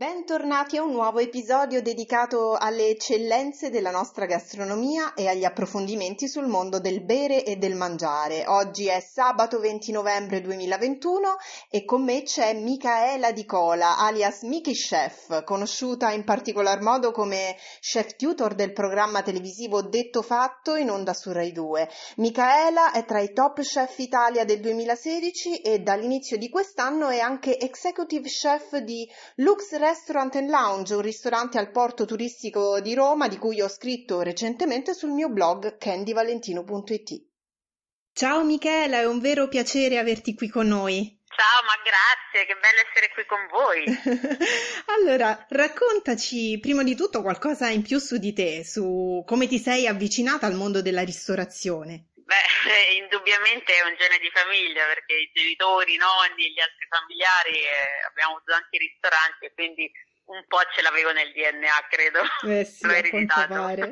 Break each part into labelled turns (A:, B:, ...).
A: Bentornati a un nuovo episodio dedicato alle eccellenze della nostra gastronomia e agli approfondimenti sul mondo del bere e del mangiare. Oggi è sabato 20 novembre 2021 e con me c'è Micaela Di Cola, alias Miki Chef, conosciuta in particolar modo come chef tutor del programma televisivo Detto Fatto in onda su Rai 2. Micaela è tra i top chef Italia del 2016 e dall'inizio di quest'anno è anche executive chef di Lux Restaurant Restaurant and Lounge, un ristorante al porto turistico di Roma di cui ho scritto recentemente sul mio blog candyvalentino.it. Ciao Michela, è un vero piacere averti qui con noi.
B: Ciao, ma grazie, che bello essere qui con voi.
A: allora, raccontaci prima di tutto qualcosa in più su di te, su come ti sei avvicinata al mondo della ristorazione.
B: Beh, indubbiamente è un gene di famiglia perché i genitori, i nonni e gli altri familiari eh, abbiamo avuto anche ristoranti e quindi un po' ce l'avevo nel DNA, credo.
A: Eh sì, L'ho ereditato.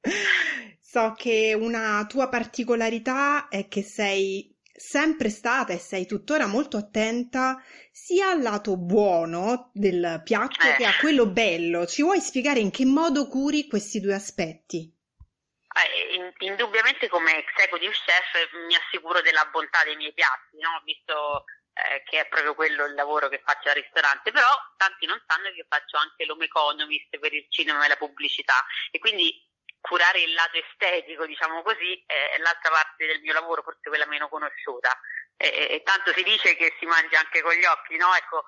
A: so che una tua particolarità è che sei sempre stata e sei tuttora molto attenta sia al lato buono del piatto eh. che a quello bello. Ci vuoi spiegare in che modo curi questi due aspetti?
B: Eh, indubbiamente come executive chef mi assicuro della bontà dei miei piatti, no? visto eh, che è proprio quello il lavoro che faccio al ristorante, però tanti non sanno che faccio anche l'home economist per il cinema e la pubblicità e quindi curare il lato estetico, diciamo così, è l'altra parte del mio lavoro, forse quella meno conosciuta. E, e tanto si dice che si mangia anche con gli occhi, no? Ecco,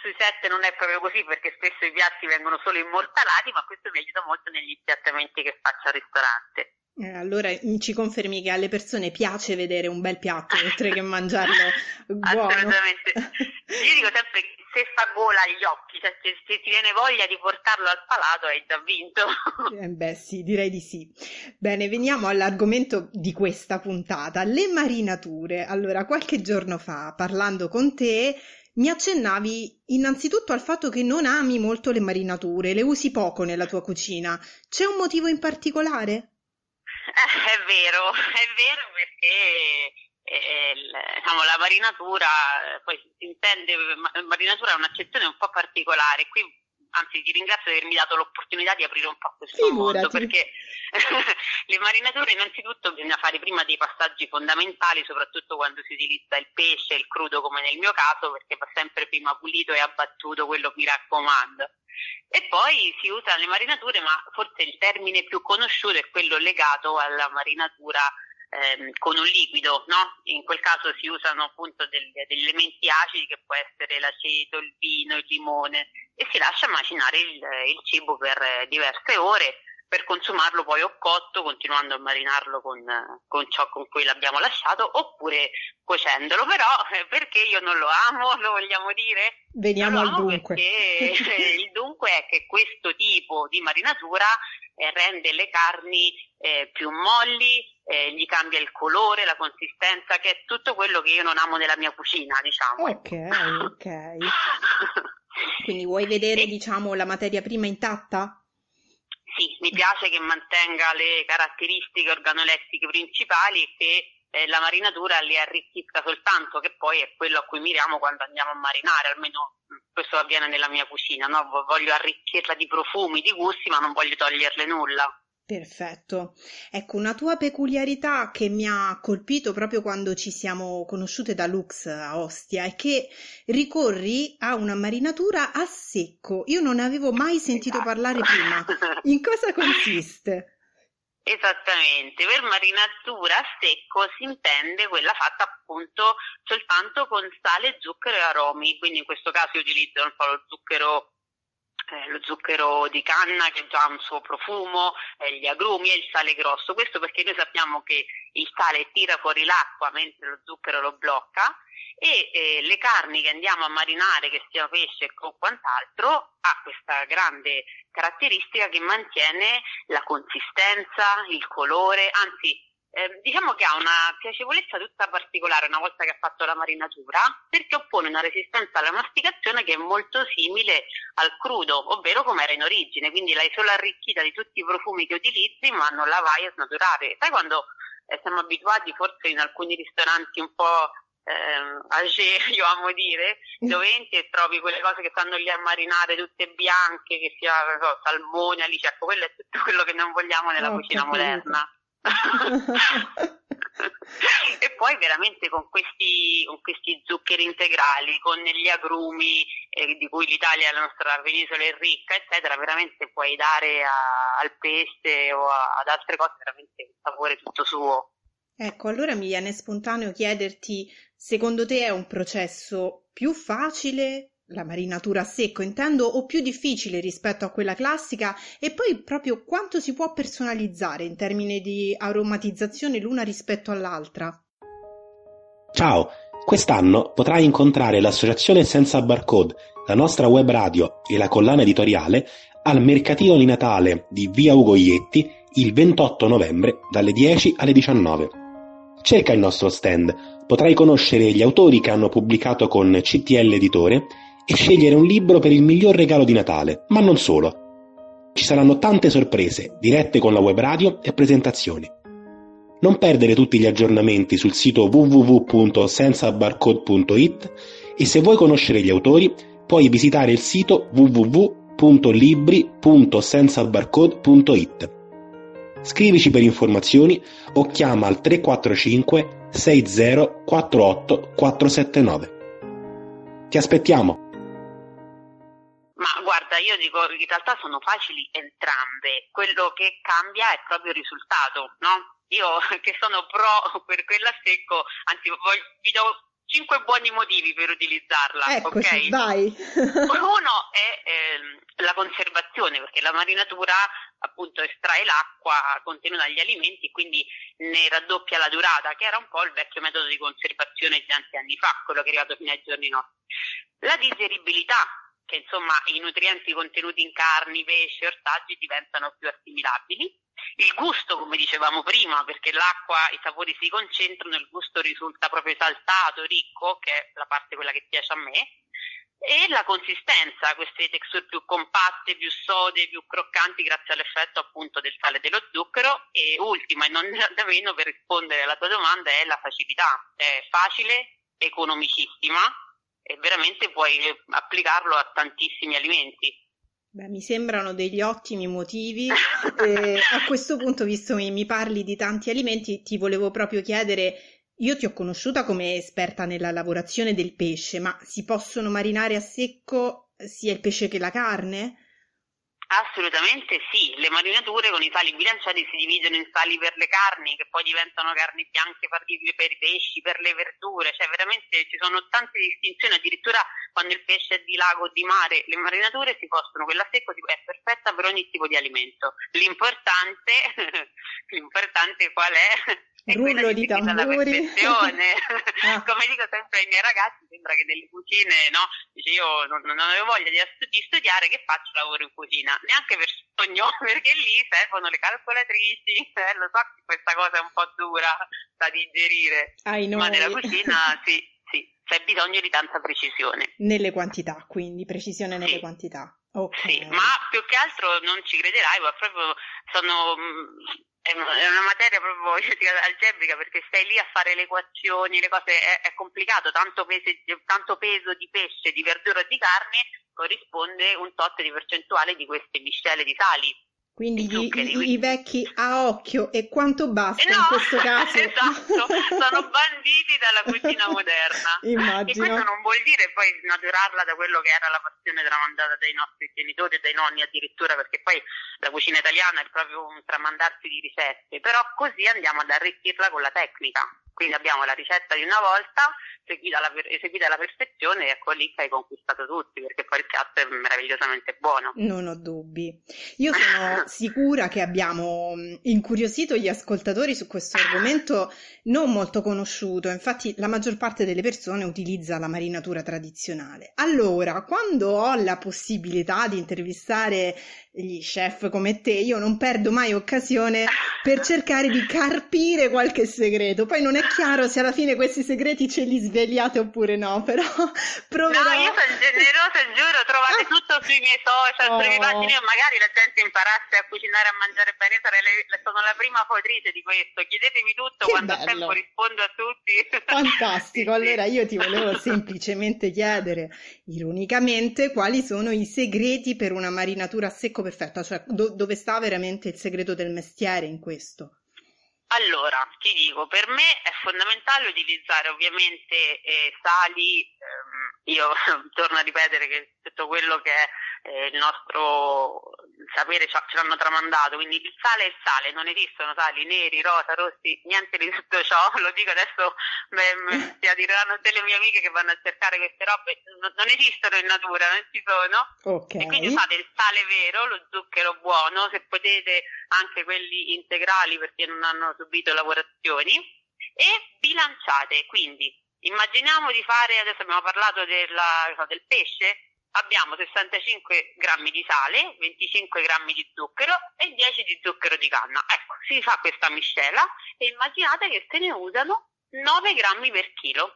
B: sui set non è proprio così perché spesso i piatti vengono solo immortalati, ma questo mi aiuta molto negli impiattamenti che faccio al ristorante.
A: Eh, allora ci confermi che alle persone piace vedere un bel piatto oltre che mangiarlo buono.
B: Assolutamente. Io dico sempre che se fa gola agli occhi, cioè se, se, ti viene voglia di portarlo al palato hai già vinto.
A: Eh beh sì, direi di sì. Bene, veniamo all'argomento di questa puntata, le marinature. Allora, qualche giorno fa, parlando con te, mi accennavi innanzitutto al fatto che non ami molto le marinature, le usi poco nella tua cucina. C'è un motivo in particolare?
B: Eh, è vero, è vero perché eh, diciamo, la marinatura, poi si intende, marinatura è un'accezione un po' particolare, qui anzi ti ringrazio di avermi dato l'opportunità di aprire un po' questo Figurati. mondo perché le marinature innanzitutto bisogna fare prima dei passaggi fondamentali soprattutto quando si utilizza il pesce, il crudo come nel mio caso perché va sempre prima pulito e abbattuto quello mi raccomando e poi si usano le marinature ma forse il termine più conosciuto è quello legato alla marinatura ehm, con un liquido, no? In quel caso si usano appunto degli, degli, elementi acidi che può essere l'aceto, il vino, il limone e si lascia macinare il, il cibo per diverse ore per consumarlo poi o cotto, continuando a marinarlo con, con, ciò con cui l'abbiamo lasciato, oppure cuocendolo. Però eh, perché io non lo amo, lo vogliamo dire?
A: Veniamo al dunque.
B: Perché il dunque è che questo tipo di marinatura rende le carni eh, più molli, eh, gli cambia il colore, la consistenza, che è tutto quello che io non amo nella mia cucina, diciamo.
A: Ok, ok. Quindi vuoi vedere, diciamo, la materia prima intatta?
B: Sì, mi piace che mantenga le caratteristiche organolettiche principali e che eh, la marinatura li arricchisca soltanto, che poi è quello a cui miriamo quando andiamo a marinare, almeno questo avviene nella mia cucina, no? voglio arricchirla di profumi, di gusti, ma non voglio toglierle nulla.
A: Perfetto. Ecco, una tua peculiarità che mi ha colpito proprio quando ci siamo conosciute da Lux a Ostia è che ricorri a una marinatura a secco. Io non ne avevo mai sentito esatto. parlare prima. In cosa consiste?
B: Esattamente, per marinatura a secco si intende quella fatta appunto soltanto con sale, zucchero e aromi, quindi in questo caso io utilizzo un po' lo zucchero eh, lo zucchero di canna che già ha un suo profumo, eh, gli agrumi e il sale grosso. Questo perché noi sappiamo che il sale tira fuori l'acqua mentre lo zucchero lo blocca e eh, le carni che andiamo a marinare, che sia pesce o quant'altro, ha questa grande caratteristica che mantiene la consistenza, il colore, anzi eh, diciamo che ha una piacevolezza tutta particolare una volta che ha fatto la marinatura perché oppone una resistenza alla masticazione che è molto simile al crudo, ovvero come era in origine, quindi l'hai solo arricchita di tutti i profumi che utilizzi ma non la vai a snaturare. Sai quando eh, siamo abituati forse in alcuni ristoranti un po' eh, age, io amo dire, dove entri e trovi quelle cose che stanno lì a marinare tutte bianche, che sia so, salmone, alice, ecco quello è tutto quello che non vogliamo nella oh, cucina moderna. E poi veramente con questi, con questi, zuccheri integrali, con gli agrumi eh, di cui l'Italia, la nostra penisola è ricca, eccetera, veramente puoi dare a, al pesce o a, ad altre cose veramente un sapore tutto suo.
A: Ecco, allora mi viene spontaneo chiederti, secondo te è un processo più facile la marinatura a secco intendo, o più difficile rispetto a quella classica, e poi proprio quanto si può personalizzare in termini di aromatizzazione l'una rispetto all'altra.
C: Ciao, quest'anno potrai incontrare l'associazione Senza Barcode, la nostra web radio e la collana editoriale al Mercatino di Natale di Via Ugo Ietti il 28 novembre dalle 10 alle 19. Cerca il nostro stand, potrai conoscere gli autori che hanno pubblicato con CTL Editore e scegliere un libro per il miglior regalo di Natale, ma non solo. Ci saranno tante sorprese, dirette con la web radio e presentazioni. Non perdere tutti gli aggiornamenti sul sito www.sensabarcode.it e se vuoi conoscere gli autori puoi visitare il sito www.libri.sensabarcode.it. Scrivici per informazioni o chiama al 345 60 48 479. Ti aspettiamo!
B: Ma guarda, io dico in realtà sono facili entrambe, quello che cambia è proprio il risultato, no? Io che sono pro per quella secco, anzi vi do cinque buoni motivi per utilizzarla.
A: Eccoci, ok? Vai.
B: Uno è eh, la conservazione, perché la marinatura appunto estrae l'acqua contenuta negli alimenti quindi ne raddoppia la durata, che era un po' il vecchio metodo di conservazione di tanti anni fa, quello che è arrivato fino ai giorni nostri. La digeribilità, che insomma i nutrienti contenuti in carni, pesci, ortaggi diventano più assimilabili. Il gusto, come dicevamo prima, perché l'acqua, i sapori si concentrano, il gusto risulta proprio esaltato, ricco, che è la parte quella che piace a me. E la consistenza, queste texture più compatte, più sode, più croccanti grazie all'effetto appunto del sale e dello zucchero. E ultima e non da meno per rispondere alla tua domanda è la facilità. È facile, economicissima, e veramente puoi applicarlo a tantissimi alimenti.
A: Beh, mi sembrano degli ottimi motivi. Eh, a questo punto, visto che mi parli di tanti alimenti, ti volevo proprio chiedere, io ti ho conosciuta come esperta nella lavorazione del pesce, ma si possono marinare a secco sia il pesce che la carne?
B: Assolutamente sì, le marinature con i sali bilanciati si dividono in sali per le carni che poi diventano carni bianche per i pesci, per le verdure, cioè veramente ci sono tante distinzioni, addirittura quando il pesce è di lago o di mare, le marinature si possono, quella secco è perfetta per ogni tipo di alimento. L'importante, l'importante qual è?
A: È Rullo di tamburi.
B: ah. Come dico sempre ai miei ragazzi, sembra che nelle cucine, no? Dice io non, non avevo voglia di, di, studiare, che faccio lavoro in cucina? Neanche per sogno, perché lì servono le calcolatrici, eh, lo so che questa cosa è un po' dura da digerire, ma nella cucina sì, sì, c'è bisogno di tanta precisione.
A: Nelle quantità, quindi precisione nelle sì. quantità.
B: Okay. Sì, ma più che altro non ci crederai, ma proprio sono è una materia proprio algebrica perché stai lì a fare le equazioni, le cose è, è complicato, tanto, pese, tanto, peso di pesce, di verdura e di carne corrisponde un tot di percentuale di queste miscele di sali.
A: Quindi gli, i, i, vecchi a occhio e quanto basta eh no, in questo caso?
B: esatto, sono banditi dalla cucina moderna.
A: Immagino.
B: E questo non vuol dire poi snaturarla da quello che era la passione tramandata dai nostri genitori e dai nonni addirittura, perché poi la cucina italiana è proprio un tramandarsi di ricette, però così andiamo ad arricchirla con la tecnica. Quindi abbiamo la ricetta di una volta eseguita alla, eseguita alla perfezione e ecco lì che hai conquistato tutti perché poi il piatto è meravigliosamente buono.
A: Non ho dubbi. Io sono sicura che abbiamo incuriosito gli ascoltatori su questo argomento non molto conosciuto, infatti la maggior parte delle persone utilizza la marinatura tradizionale. Allora, quando ho la possibilità di intervistare gli chef come te, io non perdo mai occasione per cercare di carpire qualche segreto. Poi non è chiaro se alla fine questi segreti ce li svegliate oppure no, però proverò.
B: No, io sono generosa, giuro, trovate ah. tutto sui miei social, oh. sulle mie pagine, magari la gente imparasse a cucinare e a mangiare bene, sarei sono la prima fautrice di questo. Chiedetemi tutto, che quando bello. tempo rispondo a tutti.
A: Fantastico, allora io ti volevo semplicemente chiedere, ironicamente, quali sono i segreti per una marinatura a secco perfetta, cioè do- dove sta veramente il segreto del mestiere in questo?
B: Allora, ti dico, per me è fondamentale utilizzare ovviamente eh, sali, ehm, io torno a ripetere che tutto quello che è eh, il nostro sapere ce l'hanno tramandato, quindi il sale è il sale, non esistono sali neri, rosa, rossi, niente di tutto ciò, lo dico adesso beh, si adireranno delle mie amiche che vanno a cercare queste robe, non, non esistono in natura, non ci sono,
A: okay.
B: e quindi usate il sale vero, lo zucchero buono, se potete anche quelli integrali perché non hanno subito lavorazioni, e bilanciate, quindi immaginiamo di fare, adesso abbiamo parlato della, del pesce, abbiamo 65 grammi di sale, 25 grammi di zucchero e 10 di zucchero di canna. Ecco, si fa questa miscela e immaginate che se ne usano 9 grammi per chilo.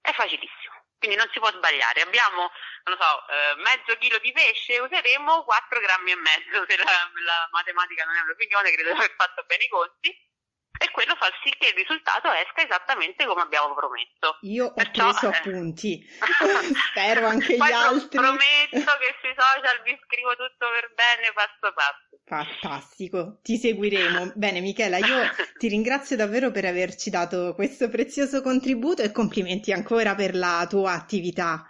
B: È facilissimo, quindi non si può sbagliare. Abbiamo, non so, eh, mezzo chilo di pesce, useremo 4 grammi e mezzo, se la, la matematica non è un'opinione, credo di aver fatto bene i conti e quello fa sì che il risultato esca esattamente come abbiamo promesso.
A: Io ho Perciò, preso eh... appunti, spero anche gli altri.
B: Prometto che sui social vi scrivo tutto per bene passo passo.
A: Fantastico, ti seguiremo. Bene Michela, io ti ringrazio davvero per averci dato questo prezioso contributo e complimenti ancora per la tua attività.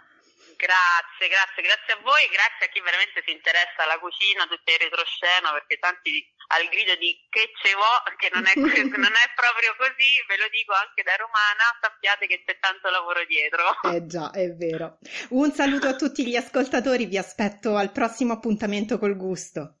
B: Grazie, grazie, grazie a voi, grazie a chi veramente si interessa alla cucina, tutto il retroscena, perché tanti al grido di che ce vo, che non è, non è proprio così, ve lo dico anche da romana, sappiate che c'è tanto lavoro dietro.
A: Eh già, è vero. Un saluto a tutti gli ascoltatori, vi aspetto al prossimo appuntamento col gusto.